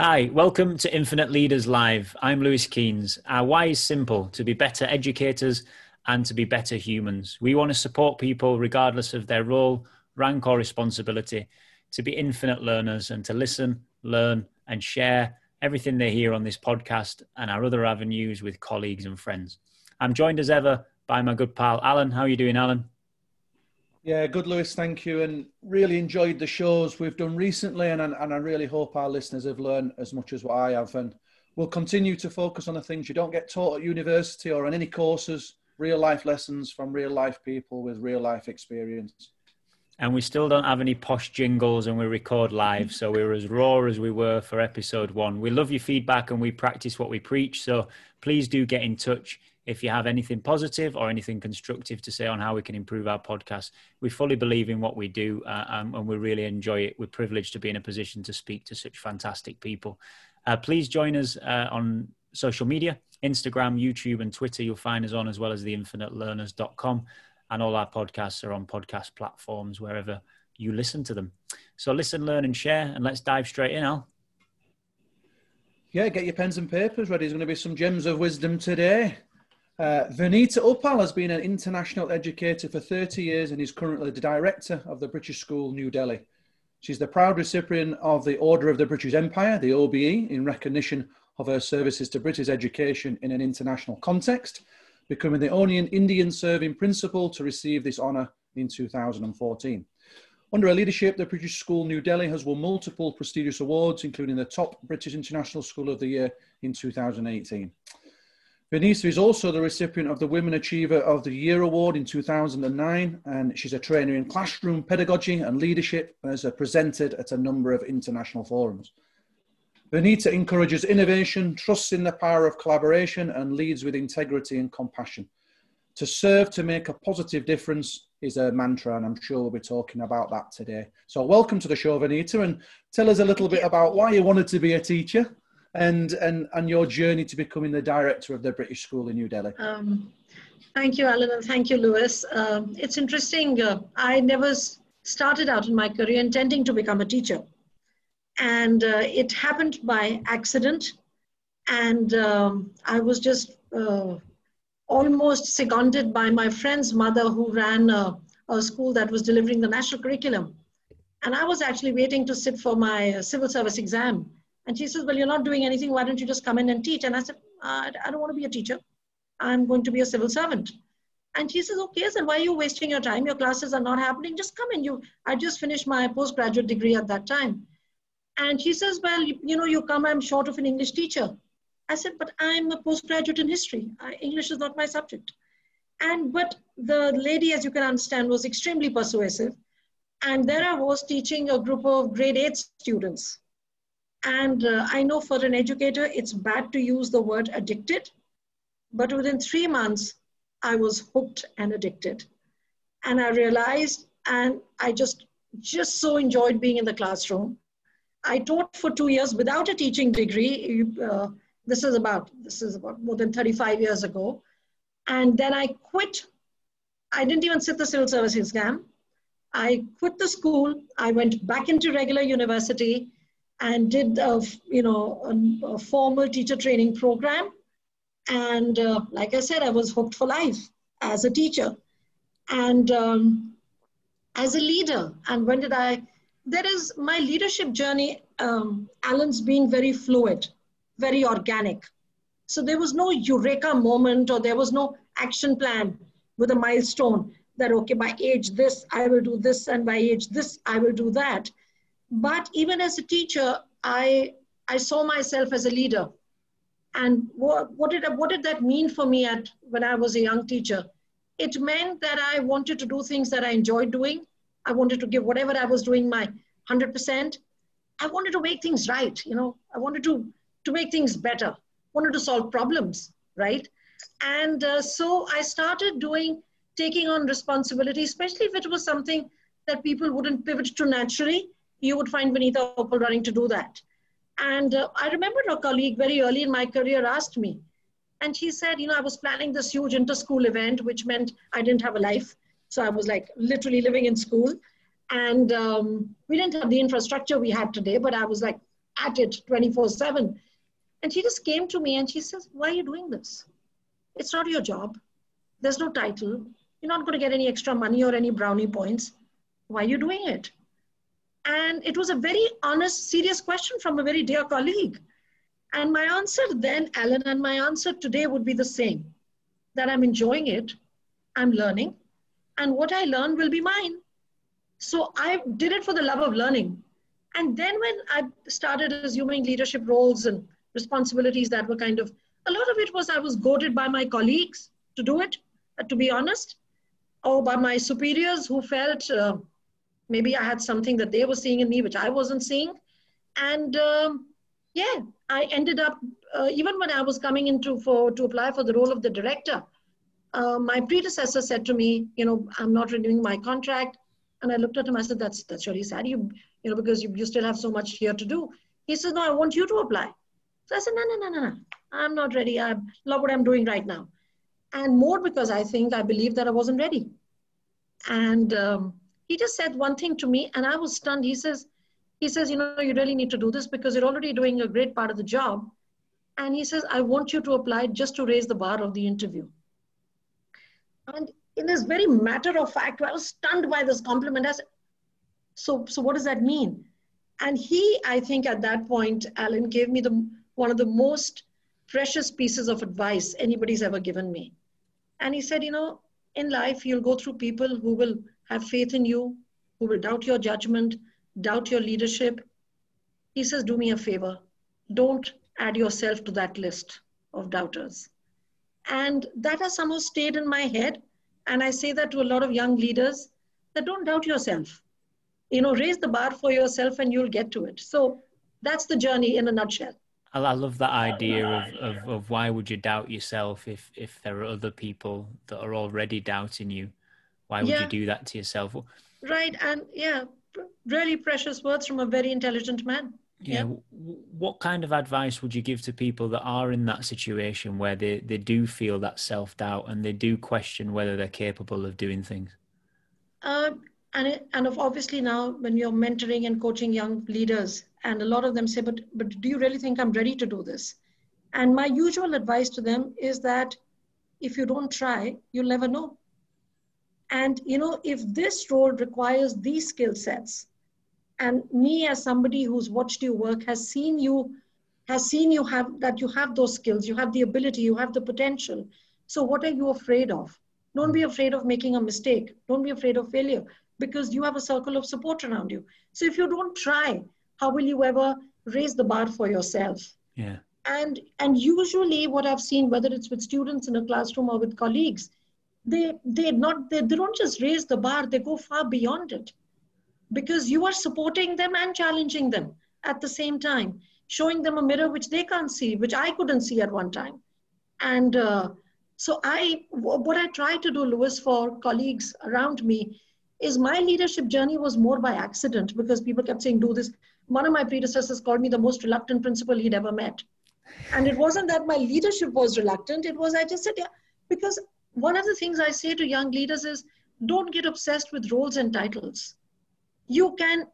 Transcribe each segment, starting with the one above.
Hi, welcome to Infinite Leaders Live. I'm Lewis Keynes. Our why is simple to be better educators and to be better humans. We want to support people regardless of their role, rank, or responsibility, to be infinite learners and to listen, learn, and share everything they hear on this podcast and our other avenues with colleagues and friends. I'm joined as ever by my good pal Alan. How are you doing, Alan? Yeah, good, Lewis. Thank you. And really enjoyed the shows we've done recently. And, and I really hope our listeners have learned as much as what I have. And we'll continue to focus on the things you don't get taught at university or in any courses, real life lessons from real life people with real life experience. And we still don't have any posh jingles and we record live. So we're as raw as we were for episode one. We love your feedback and we practice what we preach. So please do get in touch if you have anything positive or anything constructive to say on how we can improve our podcast, we fully believe in what we do uh, um, and we really enjoy it. We're privileged to be in a position to speak to such fantastic people. Uh, please join us uh, on social media Instagram, YouTube, and Twitter. You'll find us on as well as the infinitelearners.com. And all our podcasts are on podcast platforms wherever you listen to them. So listen, learn, and share. And let's dive straight in, Al. Yeah, get your pens and papers ready. There's going to be some gems of wisdom today. Uh, Vanita Uppal has been an international educator for 30 years and is currently the director of the British School, New Delhi. She's the proud recipient of the Order of the British Empire, the OBE, in recognition of her services to British education in an international context, becoming the only Indian serving principal to receive this honour in 2014. Under her leadership, the British School New Delhi has won multiple prestigious awards, including the top British International School of the Year in 2018. Vanessa is also the recipient of the Women Achiever of the Year Award in 2009, and she's a trainer in classroom pedagogy and leadership and has uh, presented at a number of international forums. Vanita encourages innovation, trusts in the power of collaboration, and leads with integrity and compassion. To serve to make a positive difference is a mantra, and I'm sure we'll be talking about that today. So, welcome to the show, Vanita, and tell us a little bit about why you wanted to be a teacher and and and your journey to becoming the director of the British School in New Delhi. Um, thank you, Alan, and thank you, Lewis. Um, it's interesting. Uh, I never started out in my career intending to become a teacher, and uh, it happened by accident. And um, I was just uh, almost seconded by my friend's mother, who ran a, a school that was delivering the national curriculum. And I was actually waiting to sit for my uh, civil service exam and she says, Well, you're not doing anything. Why don't you just come in and teach? And I said, uh, I don't want to be a teacher. I'm going to be a civil servant. And she says, Okay, so why are you wasting your time? Your classes are not happening. Just come in. You, I just finished my postgraduate degree at that time. And she says, Well, you, know, you come, I'm short of an English teacher. I said, But I'm a postgraduate in history. English is not my subject. And but the lady, as you can understand, was extremely persuasive. And there I was teaching a group of grade eight students and uh, I know for an educator, it's bad to use the word addicted, but within three months, I was hooked and addicted. And I realized, and I just, just so enjoyed being in the classroom. I taught for two years without a teaching degree. Uh, this is about, this is about more than 35 years ago. And then I quit. I didn't even sit the civil service exam. I quit the school. I went back into regular university and did a, you know a, a formal teacher training program. And uh, like i said i was hooked for life as a teacher. And um, as a leader and when did i there is my leadership journey um, Alan's been very fluid very organic. So there was no eureka moment or there was no action plan with a milestone that okay by age this i will do this and by age this i will do that but even as a teacher, I, I saw myself as a leader. And what, what, did, what did that mean for me at, when I was a young teacher? It meant that I wanted to do things that I enjoyed doing. I wanted to give whatever I was doing my 100%. I wanted to make things right, you know, I wanted to, to make things better, wanted to solve problems, right? And uh, so I started doing, taking on responsibility, especially if it was something that people wouldn't pivot to naturally you would find Vanita Uppal running to do that. And uh, I remember a colleague very early in my career asked me, and she said, you know, I was planning this huge inter-school event, which meant I didn't have a life. So I was like literally living in school. And um, we didn't have the infrastructure we had today, but I was like, at it 24 7. And she just came to me and she says, Why are you doing this? It's not your job. There's no title. You're not going to get any extra money or any brownie points. Why are you doing it? And it was a very honest, serious question from a very dear colleague. And my answer then, Alan, and my answer today would be the same that I'm enjoying it, I'm learning, and what I learn will be mine. So I did it for the love of learning. And then when I started assuming leadership roles and responsibilities that were kind of, a lot of it was I was goaded by my colleagues to do it, uh, to be honest, or by my superiors who felt uh, maybe I had something that they were seeing in me which I wasn't seeing. And um, yeah, I ended up, uh, even when I was coming into for to apply for the role of the director, uh, my predecessor said to me, you know, I'm not renewing my contract. And I looked at him, I said, that's, that's really sad, you, you know, because you, you still have so much here to do. He said, no, I want you to apply. So I said, no, no, no, no, no, I'm not ready. I love what I'm doing right now. And more because I think I believe that I wasn't ready. And um, he just said one thing to me and I was stunned. He says, he says, you know, you really need to do this because you're already doing a great part of the job. And he says, I want you to apply just to raise the bar of the interview. And in this very matter of fact, I was stunned by this compliment. I said, so, so what does that mean? And he, I think at that point, Alan gave me the one of the most precious pieces of advice anybody's ever given me. And he said, you know, in life, you'll go through people who will have faith in you, who will doubt your judgment, doubt your leadership. He says, do me a favor. Don't add yourself to that list of doubters. And that has somehow stayed in my head. And I say that to a lot of young leaders that don't doubt yourself. You know, raise the bar for yourself and you'll get to it. So that's the journey in a nutshell. I love that idea of, of, of why would you doubt yourself if, if there are other people that are already doubting you? Why would yeah. you do that to yourself? Right. And yeah, really precious words from a very intelligent man. Yeah. yeah. What kind of advice would you give to people that are in that situation where they, they do feel that self doubt and they do question whether they're capable of doing things? Uh, and it, and obviously now when you're mentoring and coaching young leaders, and a lot of them say, "But but do you really think I'm ready to do this?" And my usual advice to them is that if you don't try, you'll never know. And you know, if this role requires these skill sets, and me as somebody who's watched you work has seen you has seen you have that you have those skills, you have the ability, you have the potential. So what are you afraid of? Don't be afraid of making a mistake. Don't be afraid of failure because you have a circle of support around you. So if you don't try, how will you ever raise the bar for yourself? Yeah. And and usually what I've seen, whether it's with students in a classroom or with colleagues, they they not they, they don't just raise the bar, they go far beyond it. Because you are supporting them and challenging them at the same time, showing them a mirror which they can't see, which I couldn't see at one time. And uh, so I what I try to do, Lewis, for colleagues around me is my leadership journey was more by accident because people kept saying, do this. One of my predecessors called me the most reluctant principal he'd ever met. And it wasn't that my leadership was reluctant, it was I just said, yeah, because one of the things I say to young leaders is don't get obsessed with roles and titles. You can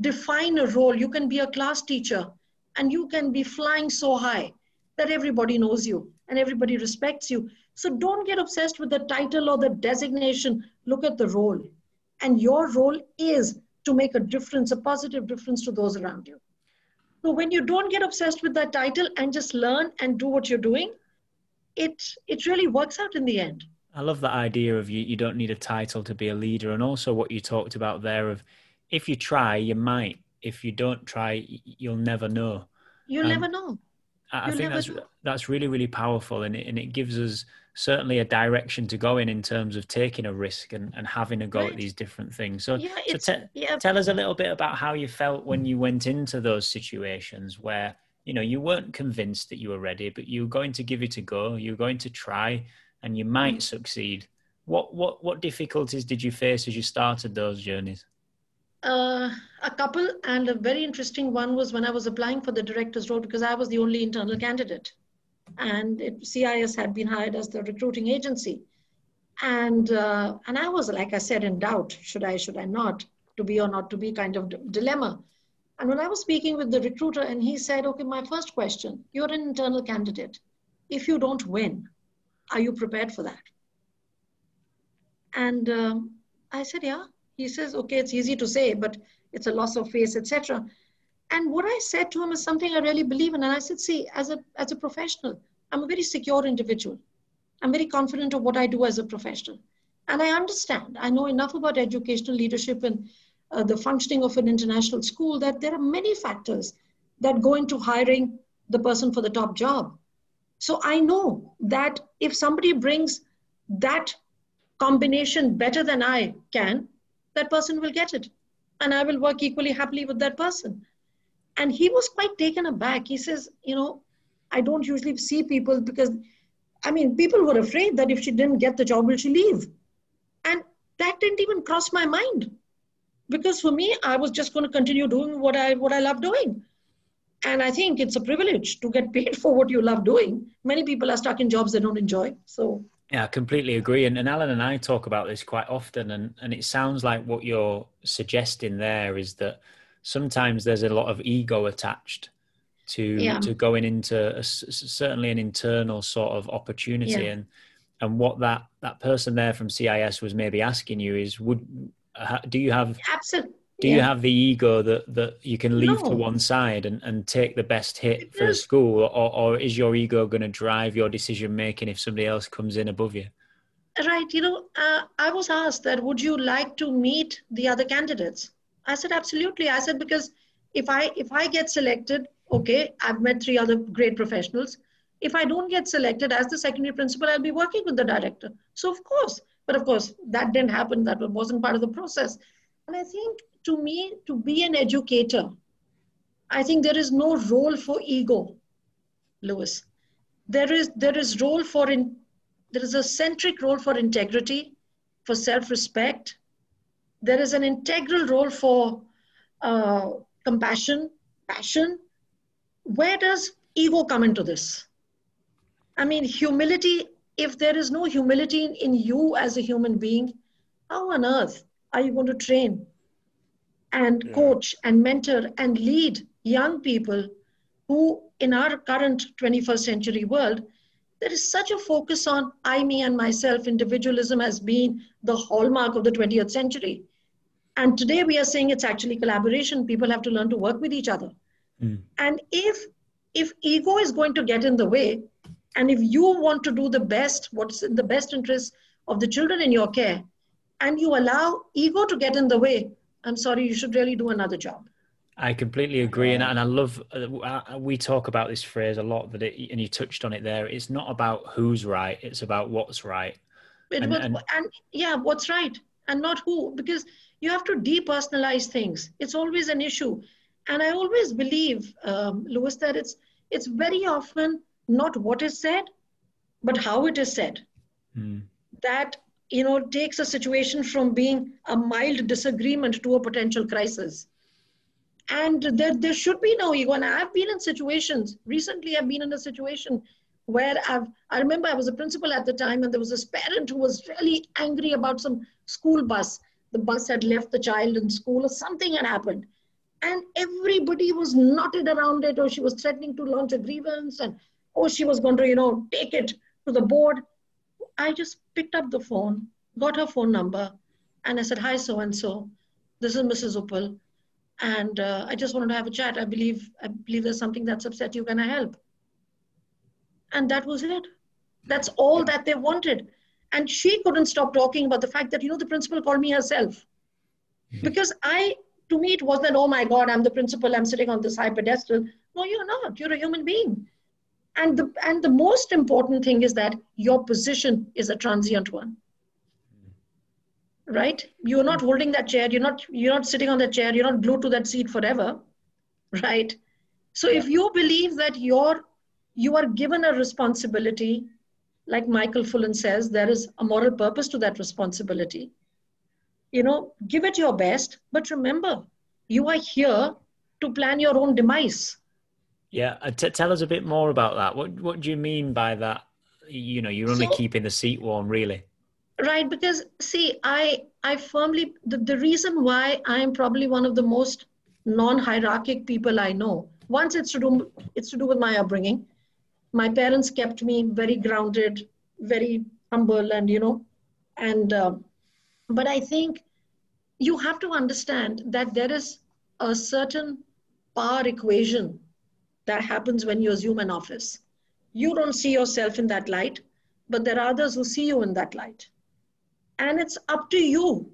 define a role, you can be a class teacher, and you can be flying so high that everybody knows you and everybody respects you. So don't get obsessed with the title or the designation. Look at the role. And your role is to make a difference, a positive difference to those around you. So when you don't get obsessed with that title and just learn and do what you're doing, it it really works out in the end. I love that idea of you you don't need a title to be a leader and also what you talked about there of if you try you might if you don't try you'll never know. You'll um, never know. I, I think that's know. that's really really powerful and it, and it gives us certainly a direction to go in in terms of taking a risk and, and having a go right. at these different things. So, yeah, so te- yeah. tell us a little bit about how you felt when you went into those situations where you know you weren't convinced that you were ready, but you were going to give it a go. You were going to try, and you might mm. succeed. What what what difficulties did you face as you started those journeys? Uh, a couple, and a very interesting one was when I was applying for the director's role because I was the only internal candidate and it, CIS had been hired as the recruiting agency. And, uh, and I was, like I said, in doubt, should I, should I not, to be or not to be kind of dilemma. And when I was speaking with the recruiter, and he said, Okay, my first question you're an internal candidate. If you don't win, are you prepared for that? And um, I said, Yeah. He says, Okay, it's easy to say, but it's a loss of face, etc. And what I said to him is something I really believe in. And I said, See, as a, as a professional, I'm a very secure individual. I'm very confident of what I do as a professional. And I understand, I know enough about educational leadership and uh, the functioning of an international school that there are many factors that go into hiring the person for the top job. So I know that if somebody brings that combination better than I can, that person will get it. And I will work equally happily with that person. And he was quite taken aback. He says, You know, I don't usually see people because, I mean, people were afraid that if she didn't get the job, will she leave? And that didn't even cross my mind. Because for me, I was just going to continue doing what I what I love doing. And I think it's a privilege to get paid for what you love doing. Many people are stuck in jobs they don't enjoy. So yeah, I completely agree. And, and Alan and I talk about this quite often. And, and it sounds like what you're suggesting there is that sometimes there's a lot of ego attached to yeah. to going into a, certainly an internal sort of opportunity yeah. and and what that that person there from CIS was maybe asking you is would uh, do you have absolutely do yeah. you have the ego that that you can leave no. to one side and, and take the best hit for the school or, or is your ego going to drive your decision making if somebody else comes in above you right you know uh, i was asked that would you like to meet the other candidates i said absolutely i said because if i if i get selected okay i've met three other great professionals if I don't get selected as the secondary principal, I'll be working with the director. So of course, but of course, that didn't happen. That wasn't part of the process. And I think to me, to be an educator, I think there is no role for ego, Lewis. There is there is role for in there is a centric role for integrity, for self-respect. There is an integral role for uh, compassion, passion. Where does ego come into this? I mean, humility, if there is no humility in, in you as a human being, how on earth are you going to train and yeah. coach and mentor and lead young people who, in our current 21st century world, there is such a focus on I, me, and myself. Individualism has been the hallmark of the 20th century. And today we are saying it's actually collaboration. People have to learn to work with each other. Mm. And if if ego is going to get in the way, and if you want to do the best, what's in the best interest of the children in your care, and you allow ego to get in the way, I'm sorry, you should really do another job. I completely agree, and, and I love. Uh, we talk about this phrase a lot, that it, and you touched on it there. It's not about who's right; it's about what's right. It and, was, and, and yeah, what's right, and not who, because you have to depersonalize things. It's always an issue, and I always believe, um, Lewis, that it's it's very often not what is said, but how it is said. Mm. That you know takes a situation from being a mild disagreement to a potential crisis. And there, there should be no ego. And I've been in situations, recently I've been in a situation where I've, I remember I was a principal at the time and there was this parent who was really angry about some school bus. The bus had left the child in school or something had happened. And everybody was knotted around it or she was threatening to launch a grievance and oh, she was going to, you know, take it to the board. I just picked up the phone, got her phone number, and I said, hi, so and so. This is Mrs. Uppal. And uh, I just wanted to have a chat. I believe, I believe there's something that's upset you. Can I help? And that was it. That's all that they wanted. And she couldn't stop talking about the fact that, you know, the principal called me herself. Mm-hmm. Because I, to me, it wasn't, oh my God, I'm the principal, I'm sitting on this high pedestal. No, you're not. You're a human being and the and the most important thing is that your position is a transient one. Right? You're not holding that chair. You're not you're not sitting on that chair. You're not glued to that seat forever. Right? So if you believe that you're you are given a responsibility like michael fullan says there is a moral purpose to that responsibility. You know give it your best but remember you are here to plan your own demise yeah, uh, t- tell us a bit more about that. What What do you mean by that? You know, you're only so, keeping the seat warm, really. Right, because see, I I firmly the, the reason why I'm probably one of the most non-hierarchic people I know. Once it's to do it's to do with my upbringing. My parents kept me very grounded, very humble, and you know, and uh, but I think you have to understand that there is a certain power equation that happens when you assume an office. You don't see yourself in that light, but there are others who see you in that light. And it's up to you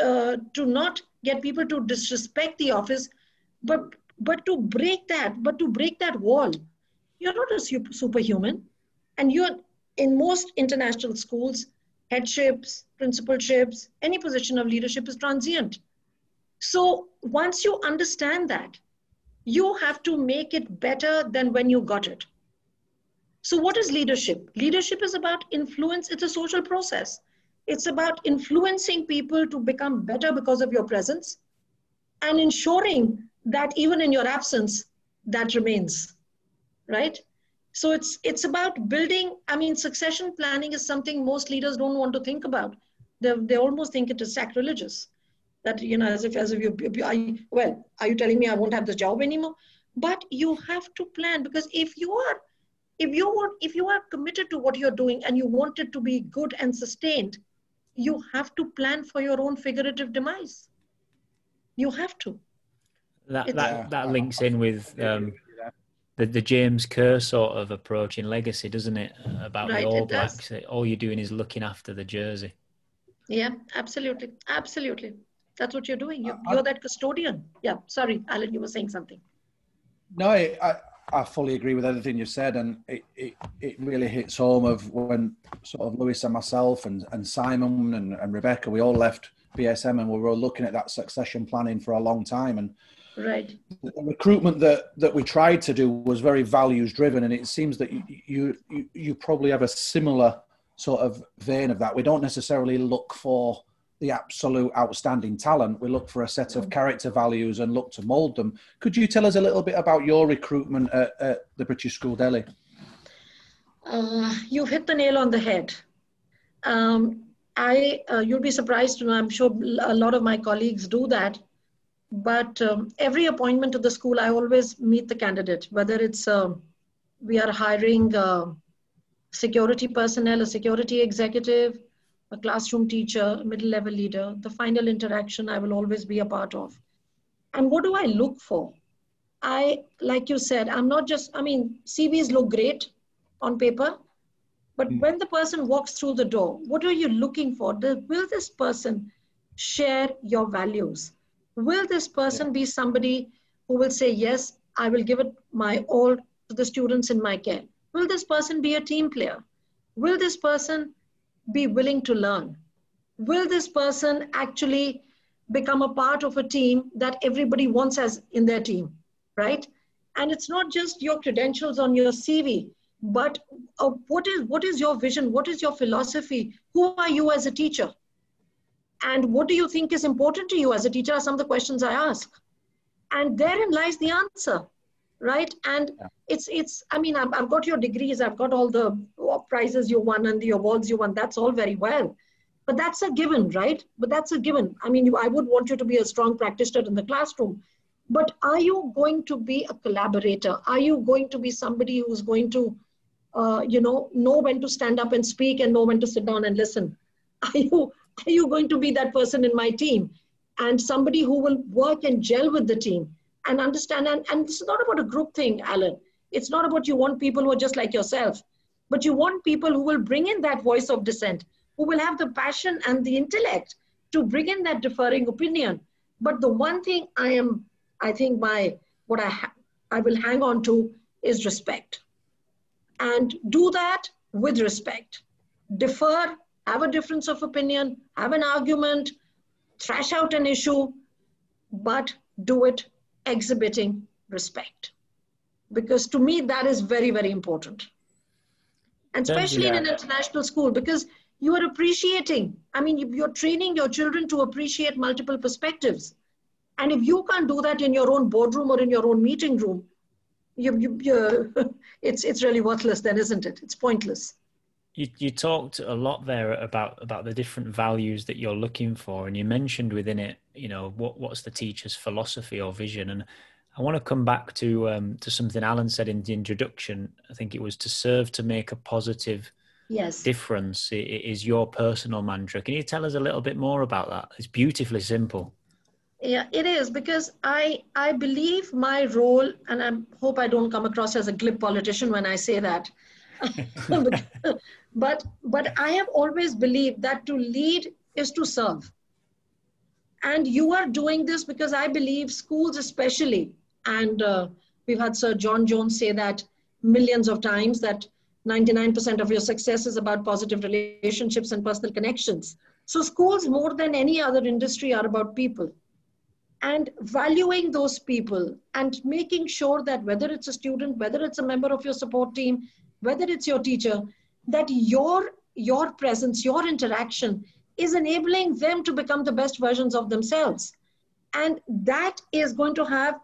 uh, to not get people to disrespect the office, but but to break that, but to break that wall. You're not a super, superhuman, and you're in most international schools, headships, principalships, any position of leadership is transient. So once you understand that, you have to make it better than when you got it. So, what is leadership? Leadership is about influence, it's a social process. It's about influencing people to become better because of your presence and ensuring that even in your absence, that remains, right? So it's it's about building. I mean, succession planning is something most leaders don't want to think about. They they almost think it is sacrilegious. That you know, as if as if you, you I, well, are you telling me I won't have the job anymore? But you have to plan because if you are if you want if you are committed to what you're doing and you want it to be good and sustained, you have to plan for your own figurative demise. You have to. That that, that links in with um, the the James Kerr sort of approach in legacy, doesn't it? About right, the All Blacks, all you're doing is looking after the jersey. Yeah, absolutely, absolutely. That's what you're doing. Uh, you're, you're that custodian. Yeah. Sorry, Alan, you were saying something. No, I, I, I fully agree with everything you said, and it, it, it really hits home of when sort of Lewis and myself and, and Simon and, and Rebecca, we all left BSM and we were looking at that succession planning for a long time. And right, the recruitment that that we tried to do was very values driven, and it seems that you you you probably have a similar sort of vein of that. We don't necessarily look for the absolute outstanding talent. We look for a set of character values and look to mould them. Could you tell us a little bit about your recruitment at, at the British School Delhi? Uh, you've hit the nail on the head. Um, I, uh, you'll be surprised to know, I'm sure a lot of my colleagues do that. But um, every appointment to the school, I always meet the candidate, whether it's uh, we are hiring uh, security personnel, a security executive, a classroom teacher, middle level leader, the final interaction I will always be a part of. And what do I look for? I, like you said, I'm not just, I mean, CVs look great on paper, but mm. when the person walks through the door, what are you looking for? will this person share your values? Will this person be somebody who will say, Yes, I will give it my all to the students in my care? Will this person be a team player? Will this person be willing to learn? Will this person actually become a part of a team that everybody wants as in their team, right? And it's not just your credentials on your CV, but uh, what is what is your vision? What is your philosophy? Who are you as a teacher? And what do you think is important to you as a teacher? Are some of the questions I ask, and therein lies the answer right and yeah. it's it's i mean I've, I've got your degrees i've got all the prizes you won and the awards you won that's all very well. But that's a given right? But that's a given. I mean you, i would want you to be a strong practitioner in the classroom. But are you going to be a collaborator? Are you going to be somebody who's going to uh, you know know when to stand up and speak and know when to sit down and listen? Are you are you going to be that person in my team? And somebody who will work and gel with the team and understand. And, and this is not about a group thing, Alan. It's not about you want people who are just like yourself, but you want people who will bring in that voice of dissent, who will have the passion and the intellect to bring in that differing opinion. But the one thing I am, I think my, what I, ha- I will hang on to is respect. And do that with respect. Defer, have a difference of opinion, have an argument, thrash out an issue, but do it exhibiting respect. Because to me, that is very, very important. And especially in an international school, because you are appreciating, I mean, you're training your children to appreciate multiple perspectives. And if you can't do that in your own boardroom or in your own meeting room, you, you, it's, it's really worthless then, isn't it? It's pointless. You, you talked a lot there about about the different values that you're looking for, and you mentioned within it, you know, what what's the teacher's philosophy or vision, and I want to come back to um, to something Alan said in the introduction. I think it was to serve to make a positive yes. difference it is your personal mantra. Can you tell us a little bit more about that? It's beautifully simple. Yeah, it is because I I believe my role, and I hope I don't come across as a glib politician when I say that. but but I have always believed that to lead is to serve. And you are doing this because I believe schools, especially, and uh, we've had Sir John Jones say that millions of times that 99% of your success is about positive relationships and personal connections. So, schools, more than any other industry, are about people. And valuing those people and making sure that whether it's a student, whether it's a member of your support team, whether it's your teacher, that your, your presence, your interaction is enabling them to become the best versions of themselves. And that is going to have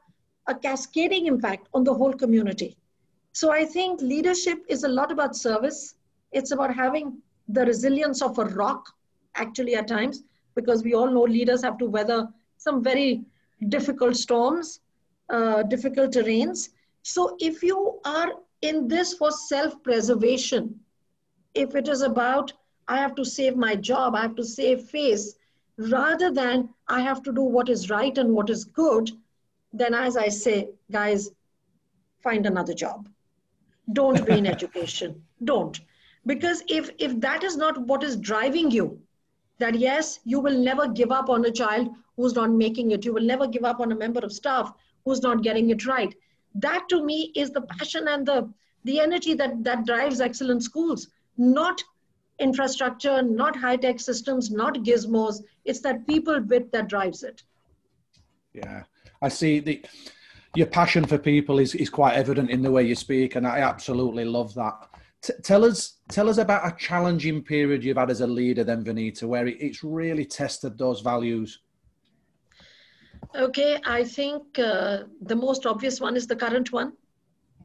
a cascading impact on the whole community. So I think leadership is a lot about service. It's about having the resilience of a rock, actually, at times, because we all know leaders have to weather some very difficult storms, uh, difficult terrains. So if you are in this for self preservation, if it is about, I have to save my job, I have to save face, rather than I have to do what is right and what is good, then as I say, guys, find another job. Don't be in education. Don't. Because if, if that is not what is driving you, that yes, you will never give up on a child who's not making it. You will never give up on a member of staff who's not getting it right. That to me is the passion and the, the energy that, that drives excellent schools, not infrastructure, not high tech systems, not gizmos. It's that people bit that drives it. Yeah. I see the your passion for people is, is quite evident in the way you speak, and I absolutely love that. T- tell us tell us about a challenging period you've had as a leader, then Vanita, where it, it's really tested those values. Okay, I think uh, the most obvious one is the current one,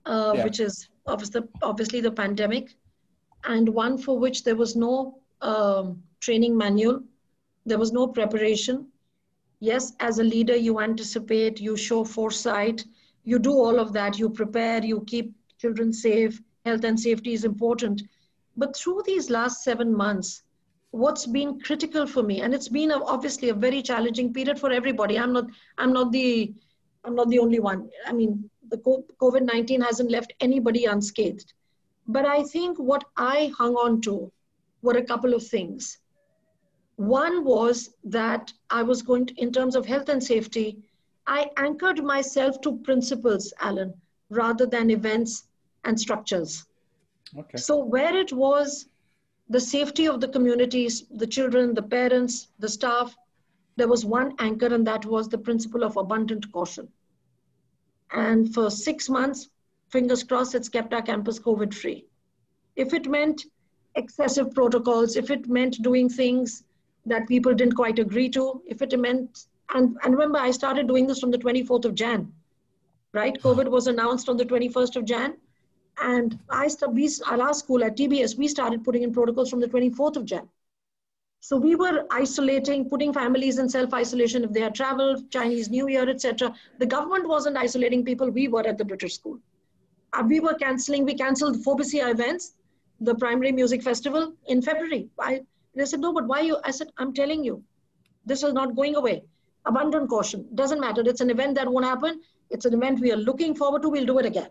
uh, yeah. which is obviously, obviously the pandemic, and one for which there was no um, training manual, there was no preparation, yes as a leader you anticipate you show foresight you do all of that you prepare you keep children safe health and safety is important. But through these last seven months what's been critical for me and it's been a, obviously a very challenging period for everybody. I'm not i'm not the i'm not the only one. I mean the covid-19 hasn't left anybody unscathed. But i think what i hung on to were a couple of things one was that I was going to, in terms of health and safety, I anchored myself to principles, Alan, rather than events and structures. Okay. So, where it was the safety of the communities, the children, the parents, the staff, there was one anchor, and that was the principle of abundant caution. And for six months, fingers crossed, it's kept our campus COVID free. If it meant excessive protocols, if it meant doing things that people didn't quite agree to, if it meant, and, and remember, I started doing this from the 24th of Jan, right? COVID was announced on the 21st of Jan. And I we, our last school at TBS, we started putting in protocols from the 24th of Jan. So we were isolating, putting families in self-isolation if they had traveled, Chinese New Year, etc. The government wasn't isolating people. We were at the British school. Uh, we were canceling. We cancelled the FOBISIA events, the primary music festival in February. I, they said, no, but why you? I said, I'm telling you, this is not going away. Abundant caution. Doesn't matter. It's an event that won't happen. It's an event we are looking forward to. We'll do it again.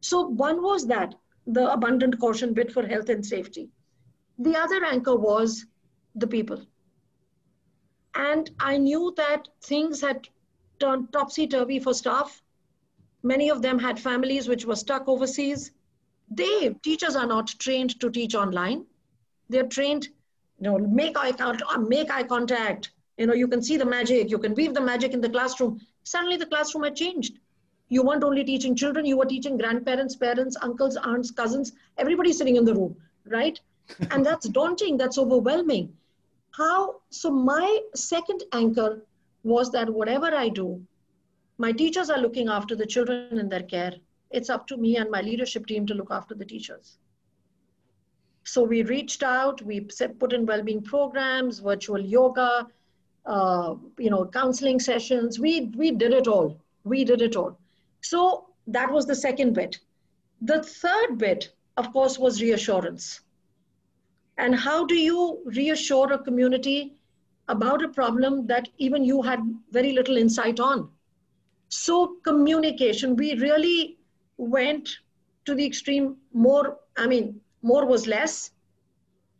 So one was that, the abundant caution bit for health and safety. The other anchor was the people. And I knew that things had turned topsy-turvy for staff. Many of them had families which were stuck overseas. They, teachers are not trained to teach online. They're trained you know, make eye contact, uh, make eye contact. You know, you can see the magic, you can weave the magic in the classroom. Suddenly the classroom had changed. You weren't only teaching children, you were teaching grandparents, parents, uncles, aunts, cousins, everybody sitting in the room, right? and that's daunting, that's overwhelming. How, so my second anchor was that whatever I do, my teachers are looking after the children in their care. It's up to me and my leadership team to look after the teachers. So we reached out, we put in well-being programs, virtual yoga, uh, you know, counseling sessions. We, we did it all. We did it all. So that was the second bit. The third bit, of course, was reassurance. And how do you reassure a community about a problem that even you had very little insight on? So communication, we really went to the extreme more, I mean, more was less.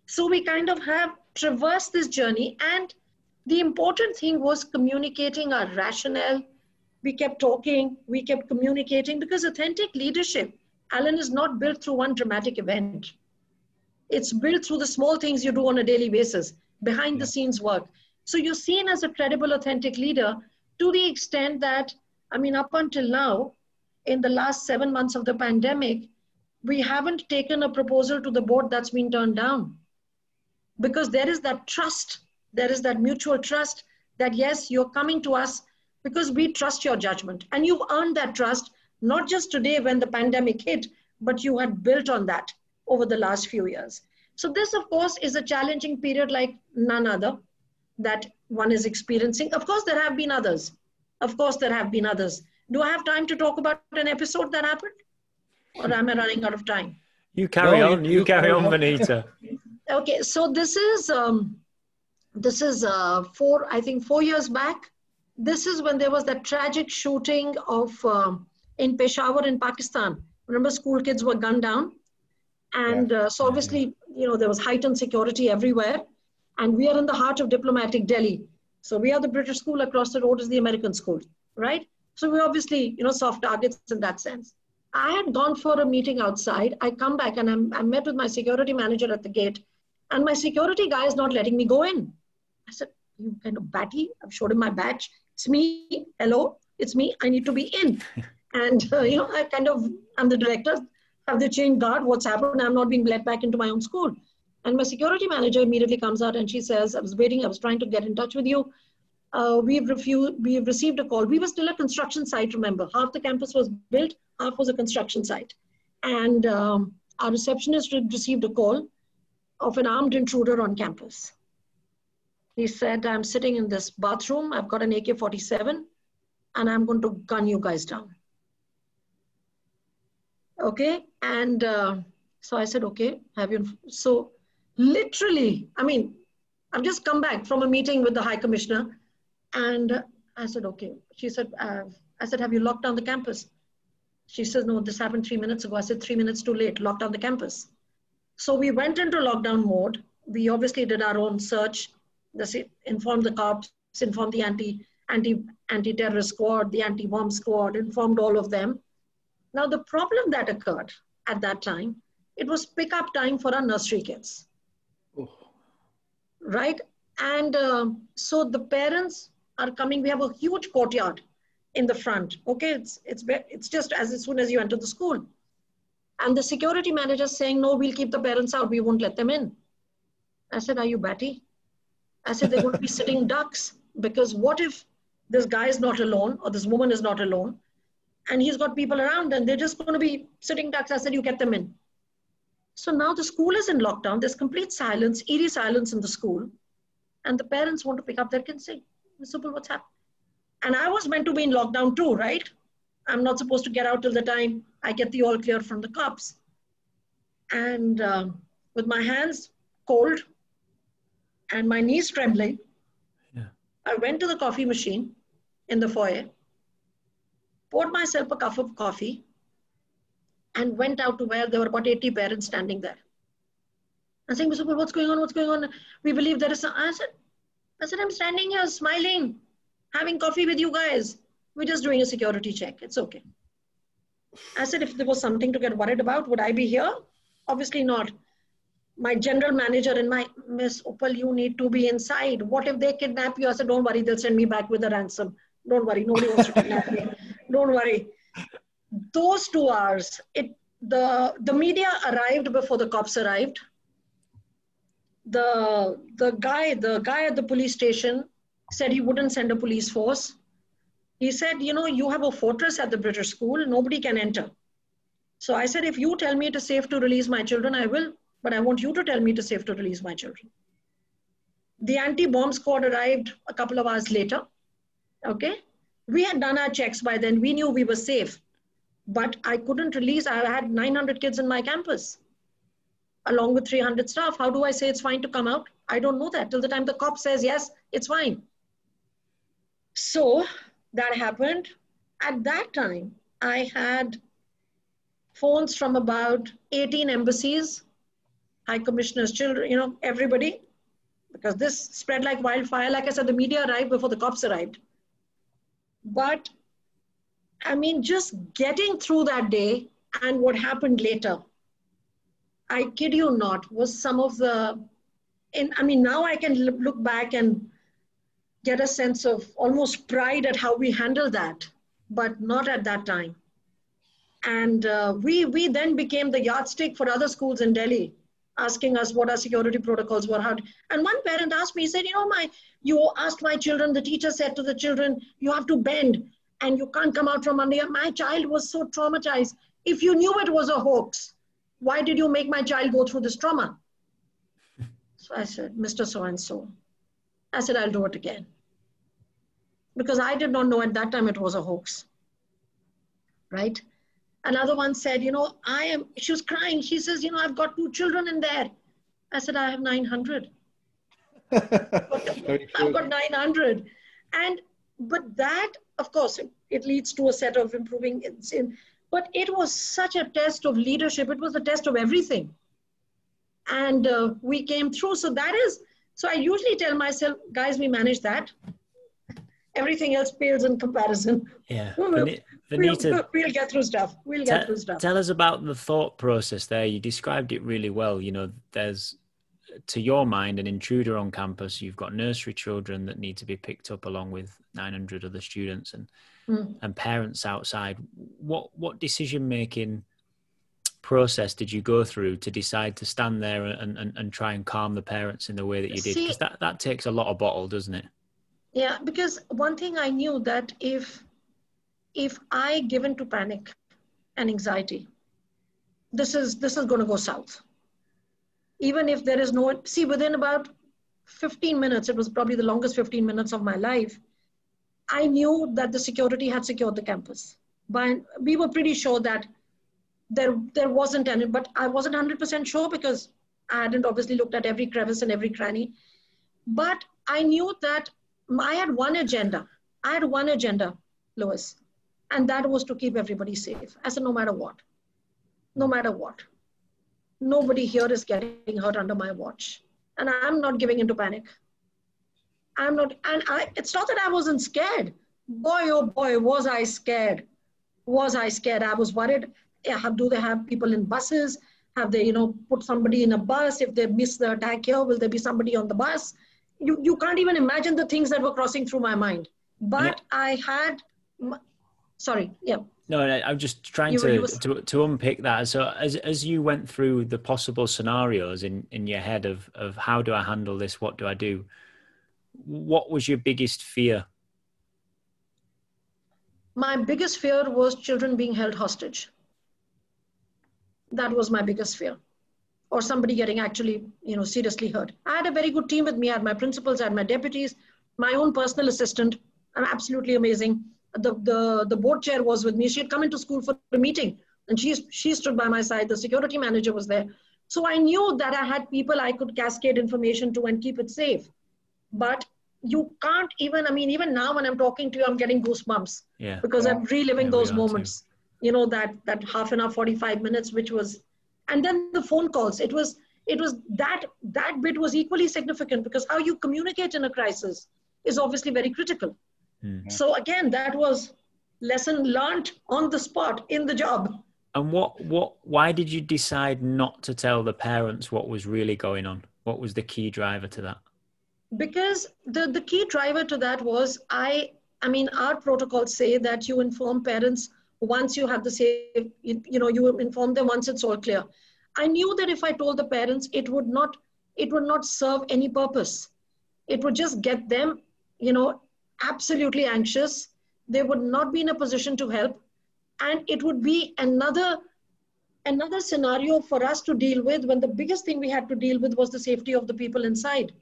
So we kind of have traversed this journey. And the important thing was communicating our rationale. We kept talking, we kept communicating because authentic leadership, Alan, is not built through one dramatic event. It's built through the small things you do on a daily basis, behind the scenes work. So you're seen as a credible, authentic leader to the extent that, I mean, up until now, in the last seven months of the pandemic, we haven't taken a proposal to the board that's been turned down. Because there is that trust there is that mutual trust that yes you're coming to us because we trust your judgment. And you've earned that trust not just today when the pandemic hit but you had built on that over the last few years. So this of course is a challenging period like none other that one is experiencing. Of course there have been others. Of course there have been others. Do i have time to talk about an episode that happened or am I running out of time? You carry no, on. You, you carry, carry on, Vanita. okay, so this is um, this is uh, four. I think four years back. This is when there was that tragic shooting of um, in Peshawar in Pakistan. Remember, school kids were gunned down, and yeah. uh, so obviously, you know, there was heightened security everywhere, and we are in the heart of diplomatic Delhi. So we are the British school across the road is the American school, right? So we obviously, you know, soft targets in that sense. I had gone for a meeting outside. I come back and I'm, I met with my security manager at the gate, and my security guy is not letting me go in. I said, "You kind of batty." I've showed him my badge. It's me. Hello, it's me. I need to be in. and uh, you know, I kind of I'm the director. Have they changed guard? What's happened? I'm not being let back into my own school. And my security manager immediately comes out and she says, "I was waiting. I was trying to get in touch with you. Uh, we've refused. We've received a call. We were still a construction site. Remember, half the campus was built half was a construction site. And um, our receptionist received a call of an armed intruder on campus. He said, I'm sitting in this bathroom, I've got an AK 47, and I'm going to gun you guys down. Okay, and uh, so I said, okay, have you? So literally, I mean, I've just come back from a meeting with the High Commissioner, and I said, okay. She said, uh, I said, have you locked down the campus? She says, no, this happened three minutes ago. I said, three minutes too late, locked down the campus. So we went into lockdown mode. We obviously did our own search, informed the cops, informed the anti, anti, anti-terrorist squad, the anti-bomb squad, informed all of them. Now the problem that occurred at that time, it was pickup time for our nursery kids. Oh. Right? And uh, so the parents are coming. We have a huge courtyard in the front. Okay, it's it's it's just as, soon as you enter the school. And the security manager saying, no, we'll keep the parents out. We won't let them in. I said, are you batty? I said, they're going to be sitting ducks because what if this guy is not alone or this woman is not alone and he's got people around and they're just going to be sitting ducks. I said, you get them in. So now the school is in lockdown. There's complete silence, eerie silence in the school. And the parents want to pick up their kids say, Mr. what's happening? And I was meant to be in lockdown too, right? I'm not supposed to get out till the time I get the all clear from the cops. And uh, with my hands cold and my knees trembling, yeah. I went to the coffee machine in the foyer, poured myself a cup of coffee, and went out to where there were about 80 parents standing there. And saying, Mr. what's going on? What's going on? We believe there is a. I said, I said, I'm standing here smiling having coffee with you guys. We're just doing a security check. It's okay. I said, if there was something to get worried about, would I be here? Obviously not. My general manager and my Miss Uppal, you need to be inside. What if they kidnap you? I said, don't worry, they'll send me back with a ransom. Don't worry, nobody wants to kidnap me. Don't worry. Those two hours, it the the media arrived before the cops arrived. The the guy, the guy at the police station said he wouldn't send a police force. He said, you know, you have a fortress at the British school, nobody can enter. So I said, if you tell me it is safe to release my children, I will. but I want you to tell me it is safe to release my children. The anti-bomb squad arrived a couple of hours later. Okay. We had done our checks by then. We knew we were safe, but I couldn't release. I had 900 kids in my campus along with 300 staff. How do I say it's fine to come out? I don't know that till the time the cop says, yes, it's fine. So that happened. At that time, I had phones from about 18 embassies, high commissioners, children, you know, everybody, because this spread like wildfire. Like I said, the media arrived before the cops arrived. But I mean, just getting through that day and what happened later, I kid you not, was some of the, in, I mean, now I can look back and get a sense of almost pride at how we handle that, but not at that time. And uh, we, we then became the yardstick for other schools in Delhi, asking us what our security protocols were. How and one parent asked me, he said, you know, my, you asked my children, the teacher said to the children, you have to bend and you can't come out from under. My child was so traumatized. If you knew it was a hoax, why did you make my child go through this trauma? So I said, Mr. So-and-so. I said, I'll do it again. Because I did not know at that time it was a hoax. Right? Another one said, you know, I am, she was crying. She says, you know, I've got two children in there. I said, I have 900. I've got 900. And, but that, of course, it, it leads to a set of improving. In, but it was such a test of leadership. It was a test of everything. And uh, we came through. So that is, so I usually tell myself, guys, we manage that. Everything else pales in comparison. Yeah. Vanita, we'll, we'll, get through stuff. We'll get through stuff. Tell us about the thought process there. You described it really well. You know, there's, to your mind, an intruder on campus. You've got nursery children that need to be picked up along with 900 other students and mm. and parents outside. What what decision making process did you go through to decide to stand there and, and, and try and calm the parents in the way that you did? Because that, that takes a lot of bottle, doesn't it? Yeah, because one thing I knew that if if I give to panic and anxiety, this is this is going to go south. Even if there is no see within about 15 minutes, it was probably the longest 15 minutes of my life. I knew that the security had secured the campus. But we were pretty sure that there there wasn't any, but I wasn't 100% sure because I hadn't obviously looked at every crevice and every cranny. But I knew that I had one agenda. I had one agenda, Lewis. And that was to keep everybody safe. I said, no matter what, no matter what, nobody here is getting hurt under my watch. And I'm not giving into panic. I'm not, and I, it's not that I wasn't scared. Boy, oh boy, was I scared. Was I scared? I was worried. How do they have people in buses? Have they, you know, put somebody in a bus? If they miss the attack here, will there be somebody on the bus? You, you can't even imagine the things that were crossing through my mind. But yeah. I had sorry yeah. No i'm just trying to, to to unpick that. So as as you went through the possible scenarios in in your head of of how do i handle this? What do i do? What was your biggest fear? My biggest fear was children being held hostage. That was my biggest fear or somebody getting actually you know seriously hurt i had a very good team with me i had my principals i had my deputies my own personal assistant i'm absolutely amazing the, the, the board chair was with me. She had come into school for a meeting and she, she stood by my side. The security manager was there. So I knew that I had people I could cascade information to and keep it safe. But you can't even, I mean, even now when I'm talking to you, I'm getting goosebumps yeah. because yeah. I'm reliving yeah, those moments. Too. You know, that, that half an hour, 45 minutes, which was, and then the phone calls. It was, it was that, that bit was equally significant because how you communicate in a crisis is obviously very critical. Mm-hmm. So again, that was lesson learned on the spot in the job. And what, what, why did you decide not to tell the parents what was really going on? What was the key driver to that? Because the, the key driver to that was I, I mean, our protocols say that you inform parents once you have the safe, you, you know, you inform them once it's all clear. I knew that if I told the parents, it would not, it would not serve any purpose. It would just get them, you know, absolutely anxious. They would not be in a position to help. And it would be another another scenario for us to deal with when the biggest thing we had to deal with was the safety of the people inside.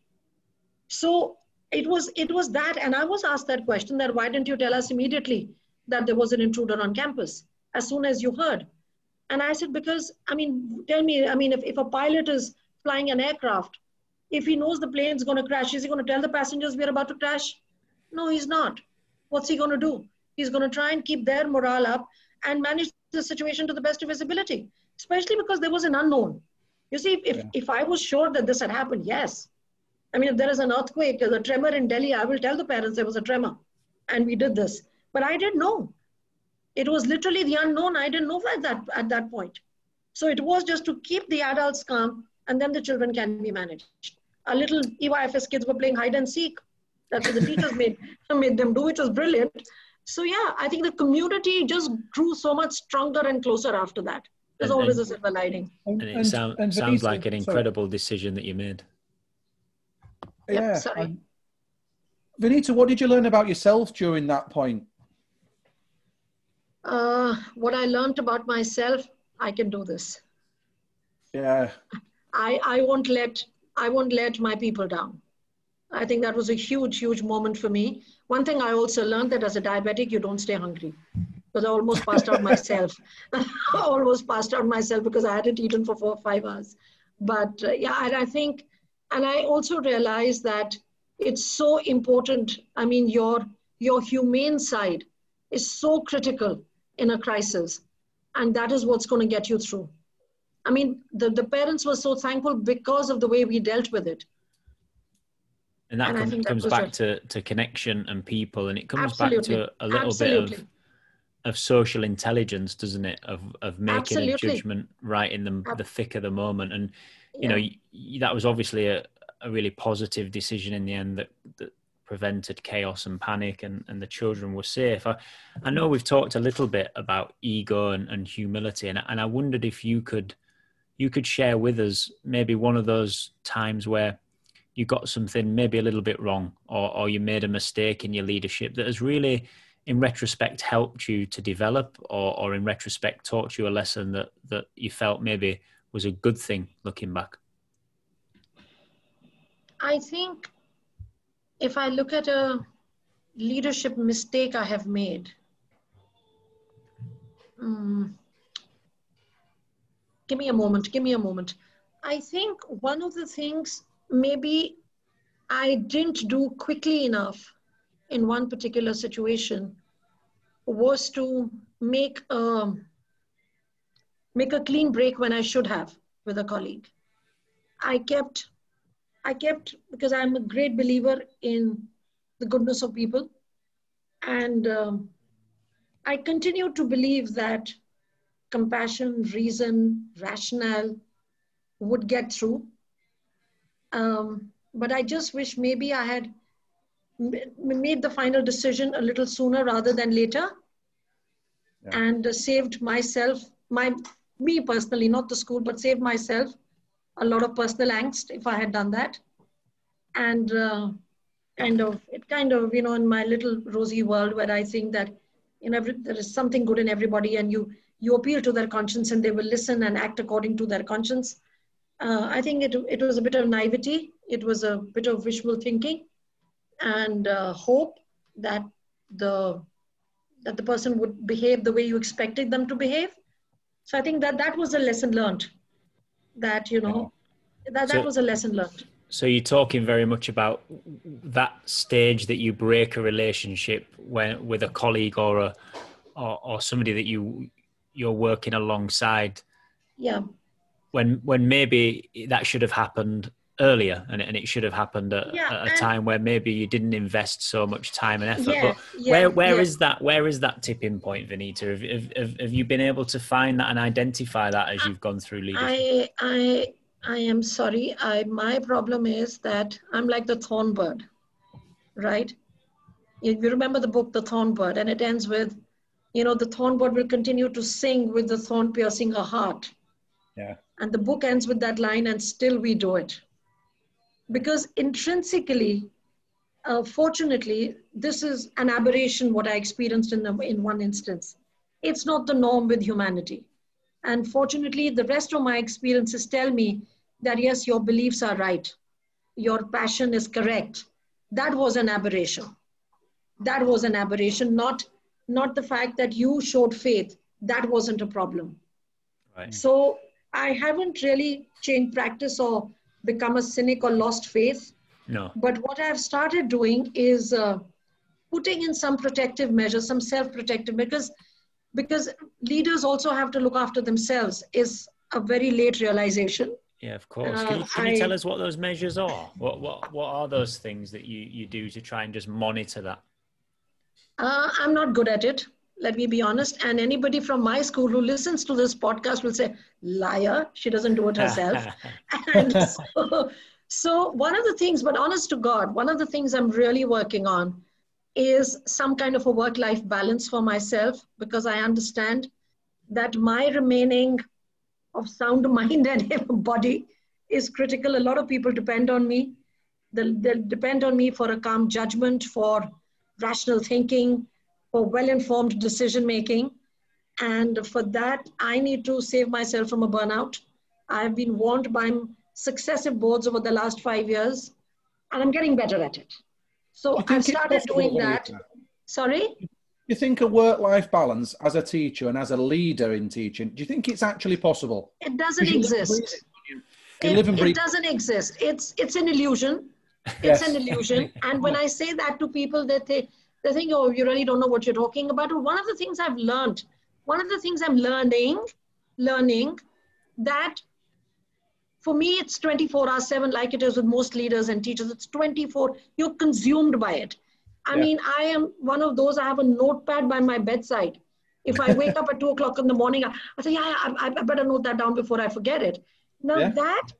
So it was it was that, and I was asked that question that why didn't you tell us immediately that there was an intruder on campus as soon as you heard? And I said, because I mean, tell me, I mean, if, if a pilot is flying an aircraft, if he knows the plane's going to crash, is he going to tell the passengers we're about to crash? No, he's not. What's he going to do? He's going to try and keep their morale up and manage the situation to the best of his ability, especially because there was an unknown. You see, if, yeah. if I was sure that this had happened, yes. I mean, if there is an earthquake, there's a tremor in Delhi, I will tell the parents there was a tremor and we did this. But I didn't know. It was literally the unknown. I didn't know at that, at that point. So it was just to keep the adults calm and then the children can be managed. Our little EYFS kids were playing hide and seek. That's what the teachers made, made them do, which was brilliant. So yeah, I think the community just grew so much stronger and closer after that. There's and, always and, a silver lining. And, it sound, and sounds like an incredible sorry. decision that you made. Yeah. Yep, sorry. Vanita, what did you learn about yourself during that point? Uh, what I learned about myself, I can do this. Yeah. I, I won't let I won't let my people down. I think that was a huge, huge moment for me. One thing I also learned that as a diabetic, you don't stay hungry. Because I almost passed out myself. I almost passed out myself because I hadn't eaten for four or five hours. But uh, yeah, and I think, and I also realized that it's so important. I mean, your your humane side is so critical in a crisis, and that is what's going to get you through. I mean, the, the parents were so thankful because of the way we dealt with it. And that and comes, comes that back to, to connection and people, and it comes Absolutely. back to a little Absolutely. bit of of social intelligence, doesn't it? Of of making Absolutely. a judgment right in the the thick of the moment, and you yeah. know that was obviously a, a really positive decision in the end that, that prevented chaos and panic and, and the children were safe. I, I know we've talked a little bit about ego and, and humility and, and I wondered if you could you could share with us maybe one of those times where you got something maybe a little bit wrong or, or you made a mistake in your leadership that has really in retrospect helped you to develop or, or in retrospect taught you a lesson that, that you felt maybe was a good thing looking back? I think if I look at a leadership mistake I have made, um, give me a moment, give me a moment. I think one of the things maybe I didn't do quickly enough in one particular situation was to make a, make a clean break when I should have with a colleague. I kept, I kept, because I'm a great believer in the goodness of people. And um, I continue to believe that compassion, reason, rationale would get through. Um, but I just wish maybe I had made the final decision a little sooner rather than later yeah. and uh, saved myself, my me personally, not the school, but saved myself a lot of personal angst if I had done that. And uh, kind of, it kind of, you know, in my little rosy world where I think that, you know, every, there is something good in everybody and you you appeal to their conscience and they will listen and act according to their conscience. Uh, I think it, it was a bit of naivety. It was a bit of wishful thinking and uh, hope that the, that the person would behave the way you expected them to behave. So I think that that was a lesson learned that, you know, that, that so, was a lesson learned. So you're talking very much about that stage that you break a relationship when, with a colleague or a, or, or somebody that you you're working alongside. Yeah. When when maybe that should have happened earlier and, and it should have happened at, yeah, at a time where maybe you didn't invest so much time and effort yeah, but yeah, where where is that where is that tipping point Vanita have, have, have, you been able to find that and identify that as you've gone through leadership I I I am sorry I my problem is that I'm like the thorn bird right you, you remember the book the thorn bird and it ends with you know, the thorn bird will continue to sing with the thorn piercing her heart. Yeah. And the book ends with that line, and still we do it. Because intrinsically, uh, fortunately, this is an aberration, what I experienced in, the, in one instance. It's not the norm with humanity. And fortunately, the rest of my experiences tell me that yes, your beliefs are right, your passion is correct. That was an aberration. That was an aberration, not, not the fact that you showed faith. That wasn't a problem. Right. So I haven't really changed practice or become a cynic or lost faith. No. But what I've started doing is uh, putting in some protective measures, some self-protective, because because leaders also have to look after themselves is a very late realization. Yeah, of course. Uh, can, you, can I, you, tell us what those measures are? What what what are those things that you you do to try and just monitor that? Uh, I'm not good at it. Let me be honest. And anybody from my school who listens to this podcast will say, "Liar! She doesn't do it herself." and so, so one of the things, but honest to God, one of the things I'm really working on is some kind of a work life balance for myself because I understand that my remaining of sound mind and body is critical. A lot of people depend on me. They'll, they'll depend on me for a calm judgment, for rational thinking, for well informed decision making. And for that, I need to save myself from a burnout. I've been warned by successive boards over the last five years, and I'm getting better at it. So I've started doing that. Sorry? You think a work-life balance as a teacher and as a leader in teaching, do you think it's actually possible? It doesn't exist. It, it, doesn't exist. It's it's an illusion. It's yes. an illusion. And when I say that to people, that they they think, oh, you really don't know what you're talking about. One of the things I've learned, one of the things I'm learning, learning that for me, it's 24 hours 7, like it is with most leaders and teachers. It's 24. You're consumed by it. I yeah. mean, I am one of those, I have a notepad by my bedside. If I wake up at 2 o'clock in the morning, I, I say, yeah, I, I, better note that down before I forget it. Now, yeah. that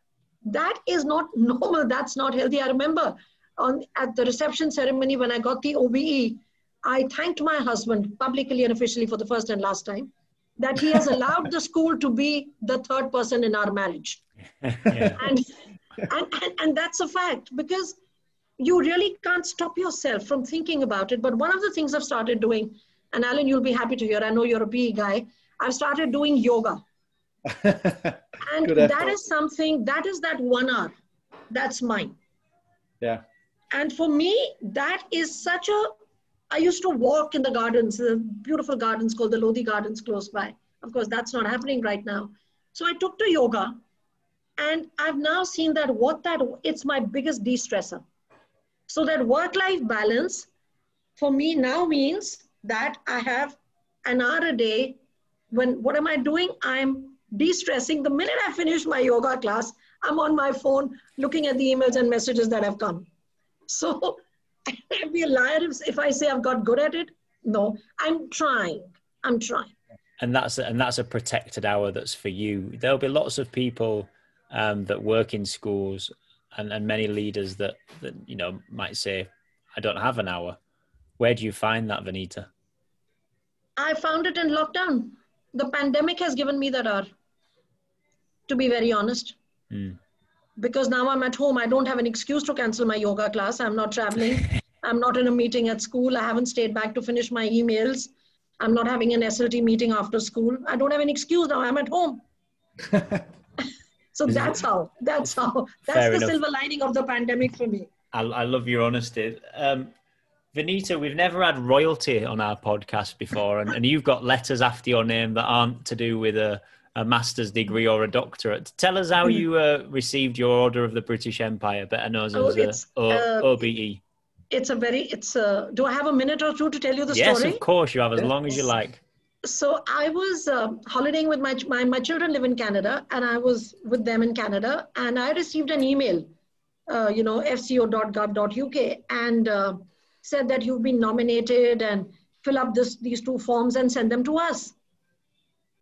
that is not normal. That's not healthy. I remember on at the reception ceremony when I got the OBE, I thanked my husband publicly and officially for the first and last time that he has allowed the school to be the third person in our marriage. and, and, and, and that's a fact because you really can't stop yourself from thinking about it. But one of the things I've started doing, and Alan, you'll be happy to hear, I know you're a PE guy, I've started doing yoga. and that is something, that is that one hour. That's mine. Yeah. And for me, that is such a I used to walk in the gardens, the beautiful gardens called the Lodi Gardens close by. Of course, that's not happening right now. So I took to yoga and I've now seen that what that, it's my biggest de-stressor. So that work-life balance for me now means that I have an hour a day when, what am I doing? I'm de-stressing. The minute I finish my yoga class, I'm on my phone looking at the emails and messages that have come. So I'd be a liar if, if I say I've got good at it. No, I'm trying. I'm trying. And that's a, and that's a protected hour that's for you. There'll be lots of people um, that work in schools and, and many leaders that, that you know might say, "I don't have an hour." Where do you find that, Vanita? I found it in lockdown. The pandemic has given me that hour. To be very honest. Mm because now I'm at home, I don't have an excuse to cancel my yoga class. I'm not traveling. I'm not in a meeting at school. I haven't stayed back to finish my emails. I'm not having an SLT meeting after school. I don't have an excuse now. I'm at home. so that's how. That's how. That's Fair the enough. silver lining of the pandemic for me. I, I love your honesty. Um, Vanita, we've never had royalty on our podcast before, and, and you've got letters after your name that aren't to do with a a master's degree or a doctorate. Tell us how you uh, received your Order of the British Empire, better known oh, as uh, uh, OBE. It's a very, it's a, do I have a minute or two to tell you the yes, story? Yes, of course, you have as long as you like. So I was uh, holidaying with my, my, my children live in Canada and I was with them in Canada and I received an email, uh, you know, fco.gov.uk and uh, said that you've been nominated and fill up this, these two forms and send them to us.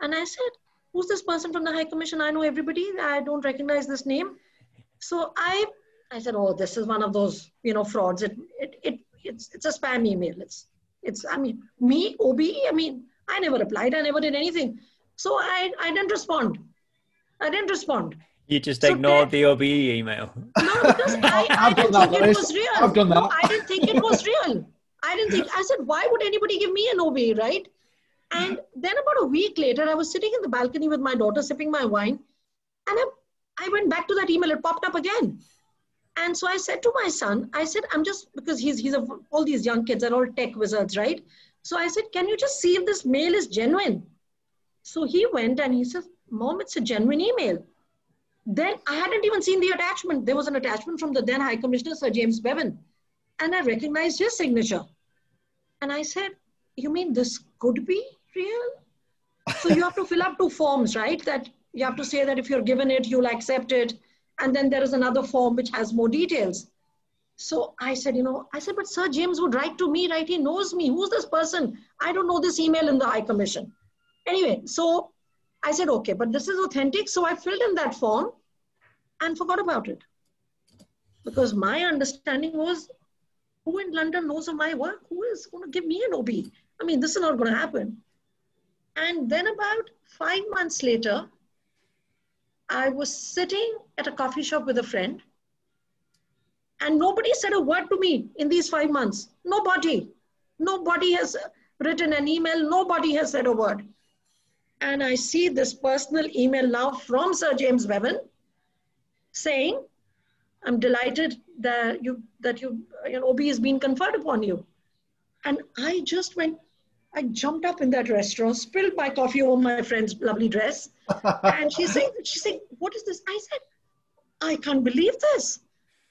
And I said, who's this person from the High Commission? I know everybody. I don't recognize this name. So I, I said, oh, this is one of those, you know, frauds. It, it, it it's, it's a spam email. It's, it's, I mean, me, OBE, I mean, I never replied. I never did anything. So I, I didn't respond. I didn't respond. You just so ignored the OBE email. No, because I, I didn't think it was real. I've done that. No, I didn't think it was real. I didn't think, I said, why would anybody give me an OBE, right? Mm-hmm. And then about a week later, I was sitting in the balcony with my daughter sipping my wine. And I, I went back to that email, it popped up again. And so I said to my son, I said, I'm just because he's he's a, all these young kids are all tech wizards, right? So I said, Can you just see if this mail is genuine? So he went and he said, Mom, it's a genuine email. Then I hadn't even seen the attachment. There was an attachment from the then High Commissioner, Sir James Bevan. And I recognized his signature. And I said, You mean this could be real? So you have to fill up two forms, right? That you have to say that if you're given it, you'll accept it. And then there is another form which has more details. So I said, you know, I said, but Sir James would write to me, right? He knows me. Who's this person? I don't know this email in the High Commission. Anyway, so I said, okay, but this is authentic. So I filled in that form and forgot about it. Because my understanding was who in London knows of my work? Who is going to give me an OBE? I mean, this is not going to happen. And then about five months later, I was sitting at a coffee shop with a friend, and nobody said a word to me in these five months. Nobody. Nobody has written an email, nobody has said a word. And I see this personal email now from Sir James Bevan saying, I'm delighted that you that you, you know, OBE has been conferred upon you. And I just went, I jumped up in that restaurant, spilled my coffee over my friend's lovely dress. and she's saying, she's saying, what is this? I said, I can't believe this.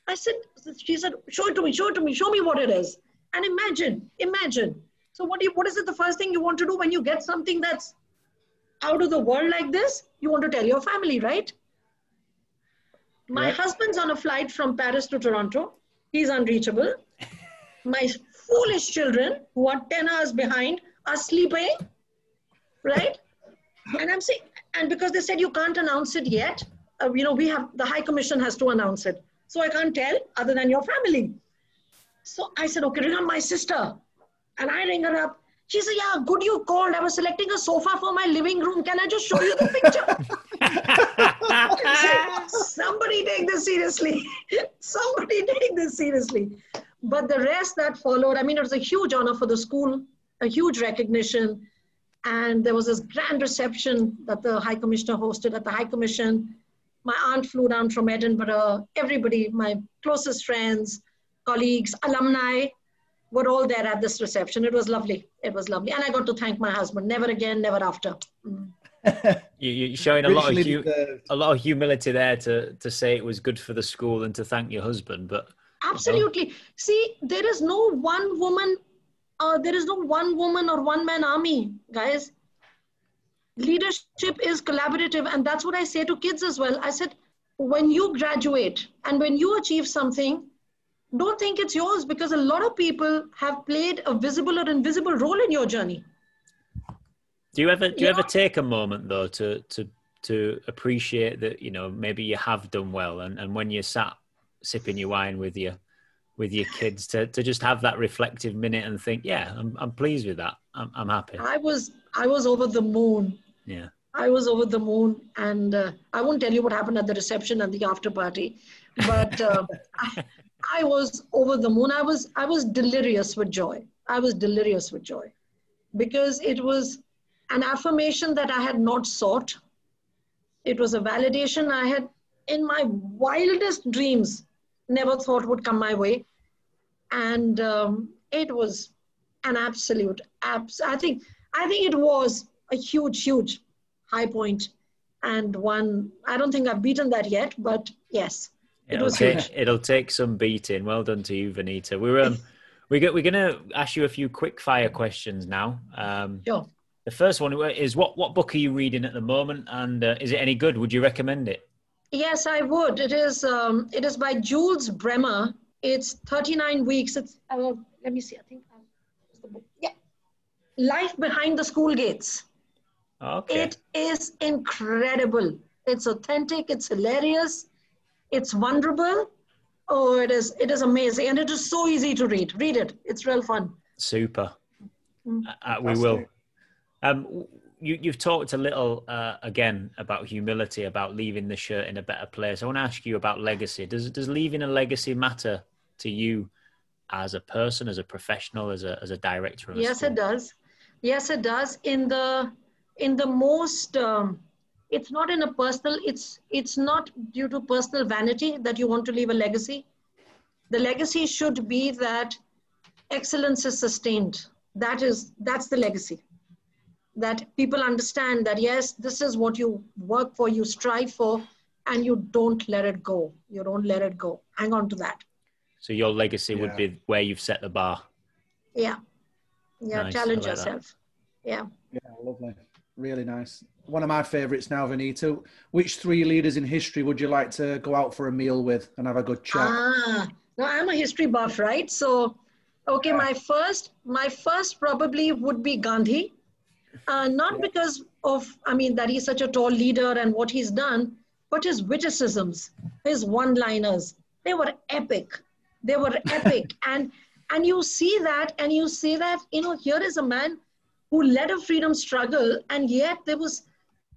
I said, she said, show it to me, show it to me, show me what it is. And imagine, imagine. So what do you, what is it the first thing you want to do when you get something that's out of the world like this? You want to tell your family, right? My husband's on a flight from Paris to Toronto. He's unreachable. My foolish children, who are 10 hours behind, are sleeping, right? And I'm saying, and because they said you can't announce it yet, uh, you know, we have, the High Commission has to announce it. So I can't tell other than your family. So I said, okay, ring up my sister. And I ring her up. She said, yeah, good you called. I was selecting a sofa for my living room. Can I just show you the picture? Somebody take this seriously. Somebody take this seriously. But the rest that followed, I mean, it was a huge honor for the school, a huge recognition. And there was this grand reception that the High Commissioner hosted at the High Commission. My aunt flew down from Edinburgh. Everybody, my closest friends, colleagues, alumni, were all there at this reception. It was lovely. It was lovely. And I got to thank my husband. Never again, never after. Mm. you, are showing a lot of hu- a lot of humility there to to say it was good for the school and to thank your husband. But absolutely, you know. see, there is no one woman, uh, there is no one woman or one man army, guys. Leadership is collaborative, and that's what I say to kids as well. I said, when you graduate and when you achieve something, don't think it's yours because a lot of people have played a visible or invisible role in your journey. Do you ever do you, ever take a moment though to to to appreciate that you know maybe you have done well and, and when you sat sipping your wine with your with your kids to, to just have that reflective minute and think yeah I'm, I'm pleased with that I'm, I'm happy I was I was over the moon yeah I was over the moon and uh, I won't tell you what happened at the reception and the after party but uh, I, I was over the moon. I was I was delirious with joy. I was delirious with joy because it was an affirmation that I had not sought. It was a validation I had in my wildest dreams never thought would come my way, and um, it was an absolute abs. I think I think it was a huge, huge high point, and one I don't think I've beaten that yet, but yes, It'll take it'll take some beating. Well done to you, Vanita. We're um we get we're gonna ask you a few quick fire questions now. Um, sure. The first one is what what book are you reading at the moment, and uh, is it any good? Would you recommend it? Yes, I would. It is um it is by Jules Bremer. It's 39 weeks. It's uh, let me see. I think uh, the book. Yeah, Life Behind the School Gates. Okay. It is incredible. It's authentic. It's hilarious it's vulnerable. Oh, it is. It is amazing, and it is so easy to read. Read it. It's real fun. Super. Mm. Uh, we will. Um, you, you've talked a little uh, again about humility, about leaving the shirt in a better place. I want to ask you about legacy. Does does leaving a legacy matter to you as a person, as a professional, as a as a director? yes, school? it does. Yes, it does. In the in the most, um, it's not in a personal. It's it's not due to personal vanity that you want to leave a legacy. The legacy should be that excellence is sustained. That is that's the legacy. That people understand that yes, this is what you work for, you strive for, and you don't let it go. You don't let it go. Hang on to that. So your legacy yeah. would be where you've set the bar. Yeah. Yeah. Nice. Challenge like yourself. That. Yeah. Yeah. Lovely. Really nice. One of my favourites now, Vanita. Which three leaders in history would you like to go out for a meal with and have a good chat? Ah, no, I'm a history buff, right? So, okay, yeah. my first, my first probably would be Gandhi. Uh, not because of, I mean, that he's such a tall leader and what he's done, but his witticisms, his one-liners, they were epic. They were epic. and and you see that, and you see that, you know, here is a man who led a freedom struggle, and yet there was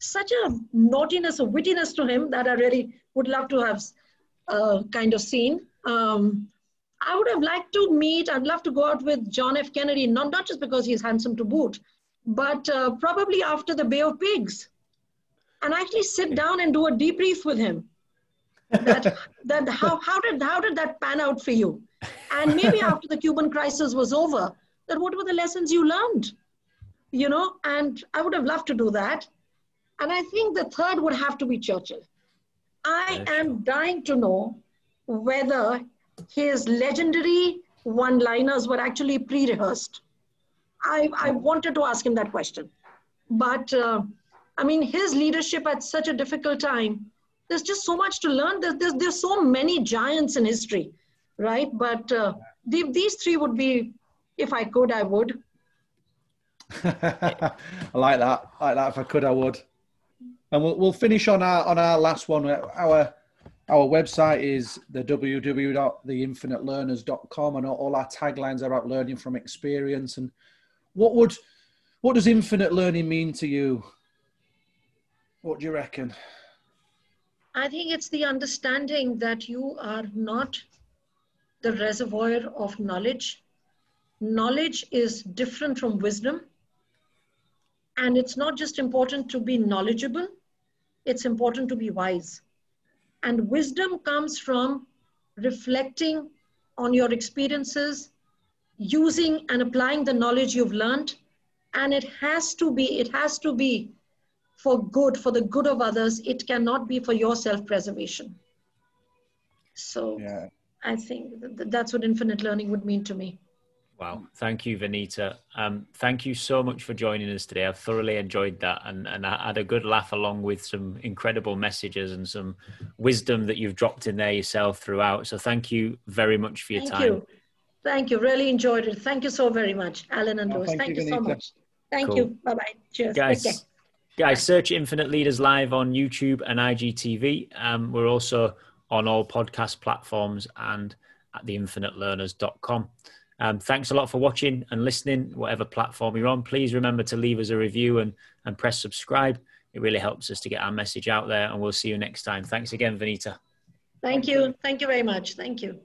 such a naughtiness, a wittiness to him that I really would love to have uh, kind of seen. Um, I would have liked to meet, I'd love to go out with John F. Kennedy, not, not just because he's handsome to boot, but uh, probably after the Bay of Pigs and actually sit down and do a debrief with him. That, that how, how, did, how did that pan out for you? And maybe after the Cuban crisis was over, that what were the lessons you learned? You know, and I would have loved to do that. And I think the third would have to be Churchill. I am dying to know whether his legendary one liners were actually pre rehearsed. I, I wanted to ask him that question. But uh, I mean, his leadership at such a difficult time, there's just so much to learn. There's, there's, there's so many giants in history, right? But uh, the, these three would be, if I could, I would. I like that. I like that. If I could, I would. And we'll, we'll finish on our on our last one. Our our website is the www.theinfinitelearners.com, and all our taglines are about learning from experience. And what would what does infinite learning mean to you? What do you reckon? I think it's the understanding that you are not the reservoir of knowledge. Knowledge is different from wisdom. And it's not just important to be knowledgeable, it's important to be wise. And wisdom comes from reflecting on your experiences, using and applying the knowledge you've learned. And it has to be, it has to be for good, for the good of others. It cannot be for your self preservation. So yeah. I think that's what infinite learning would mean to me. Wow. Thank you, Vanita. Um, thank you so much for joining us today. I've thoroughly enjoyed that and, and I had a good laugh along with some incredible messages and some wisdom that you've dropped in there yourself throughout. So thank you very much for your thank time. You. Thank you. Really enjoyed it. Thank you so very much, Alan and oh, Lewis. thank, thank, you, you so much. Thank cool. you. Bye bye. Cheers. Guys, guys, search Infinite Learners Live on YouTube and IGTV. Um, we're also on all podcast platforms and at theinfinitelearners.com. Um, thanks a lot for watching and listening, whatever platform you're on. Please remember to leave us a review and, and press subscribe. It really helps us to get our message out there, and we'll see you next time. Thanks again, Vanita. Thank you. Thank you very much. Thank you.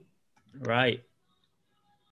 Right.